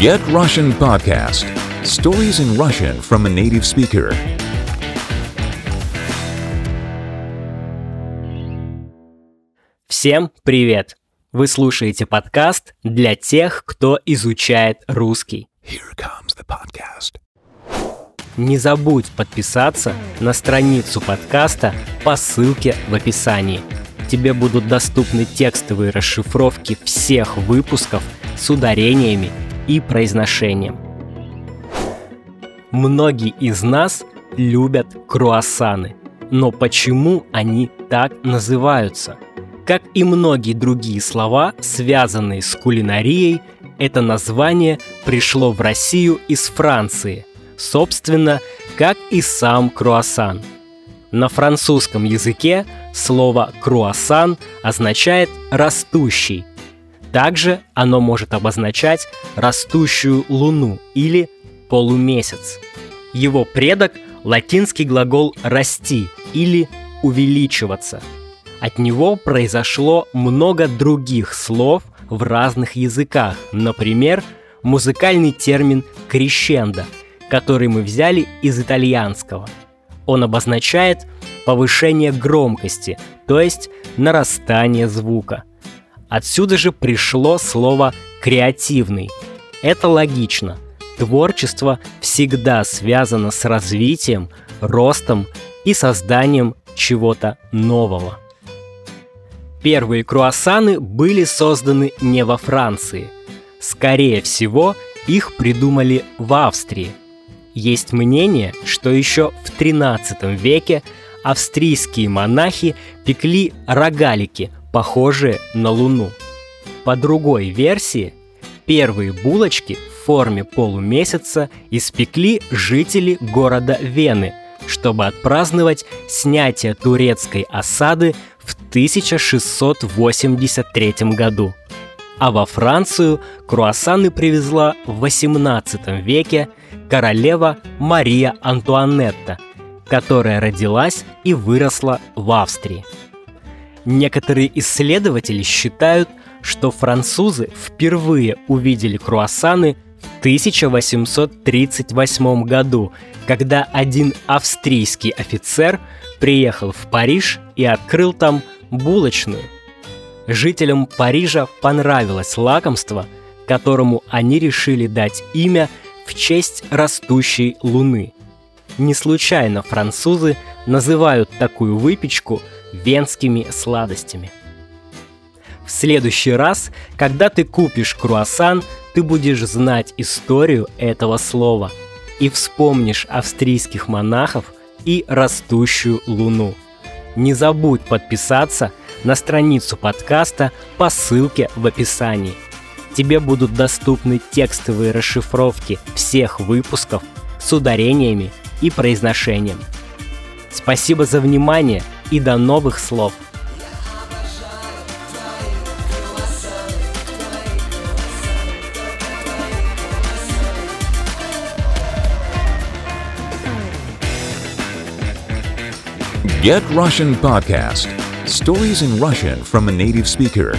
Get Russian Podcast Stories in Russian from a native speaker. Всем привет! Вы слушаете подкаст для тех, кто изучает русский. Here comes the podcast. Не забудь подписаться на страницу подкаста по ссылке в описании. Тебе будут доступны текстовые расшифровки всех выпусков с ударениями и произношением. Многие из нас любят круассаны. Но почему они так называются? Как и многие другие слова, связанные с кулинарией, это название пришло в Россию из Франции, собственно, как и сам круассан. На французском языке слово «круассан» означает «растущий». Также оно может обозначать растущую луну или полумесяц. Его предок – латинский глагол «расти» или «увеличиваться». От него произошло много других слов в разных языках, например, музыкальный термин «крещендо», который мы взяли из итальянского. Он обозначает повышение громкости, то есть нарастание звука. Отсюда же пришло слово «креативный». Это логично. Творчество всегда связано с развитием, ростом и созданием чего-то нового. Первые круассаны были созданы не во Франции. Скорее всего, их придумали в Австрии. Есть мнение, что еще в 13 веке австрийские монахи пекли рогалики, похожие на Луну. По другой версии, первые булочки в форме полумесяца испекли жители города Вены, чтобы отпраздновать снятие турецкой осады в 1683 году. А во Францию круассаны привезла в XVIII веке королева Мария Антуанетта, которая родилась и выросла в Австрии. Некоторые исследователи считают, что французы впервые увидели круассаны в 1838 году, когда один австрийский офицер приехал в Париж и открыл там булочную. Жителям Парижа понравилось лакомство, которому они решили дать имя в честь растущей луны. Не случайно французы называют такую выпечку венскими сладостями. В следующий раз, когда ты купишь круассан, ты будешь знать историю этого слова и вспомнишь австрийских монахов и растущую луну. Не забудь подписаться на страницу подкаста по ссылке в описании. Тебе будут доступны текстовые расшифровки всех выпусков с ударениями и произношением. Спасибо за внимание и до новых слов! Get Russian Podcast Stories in Russian from a native speaker.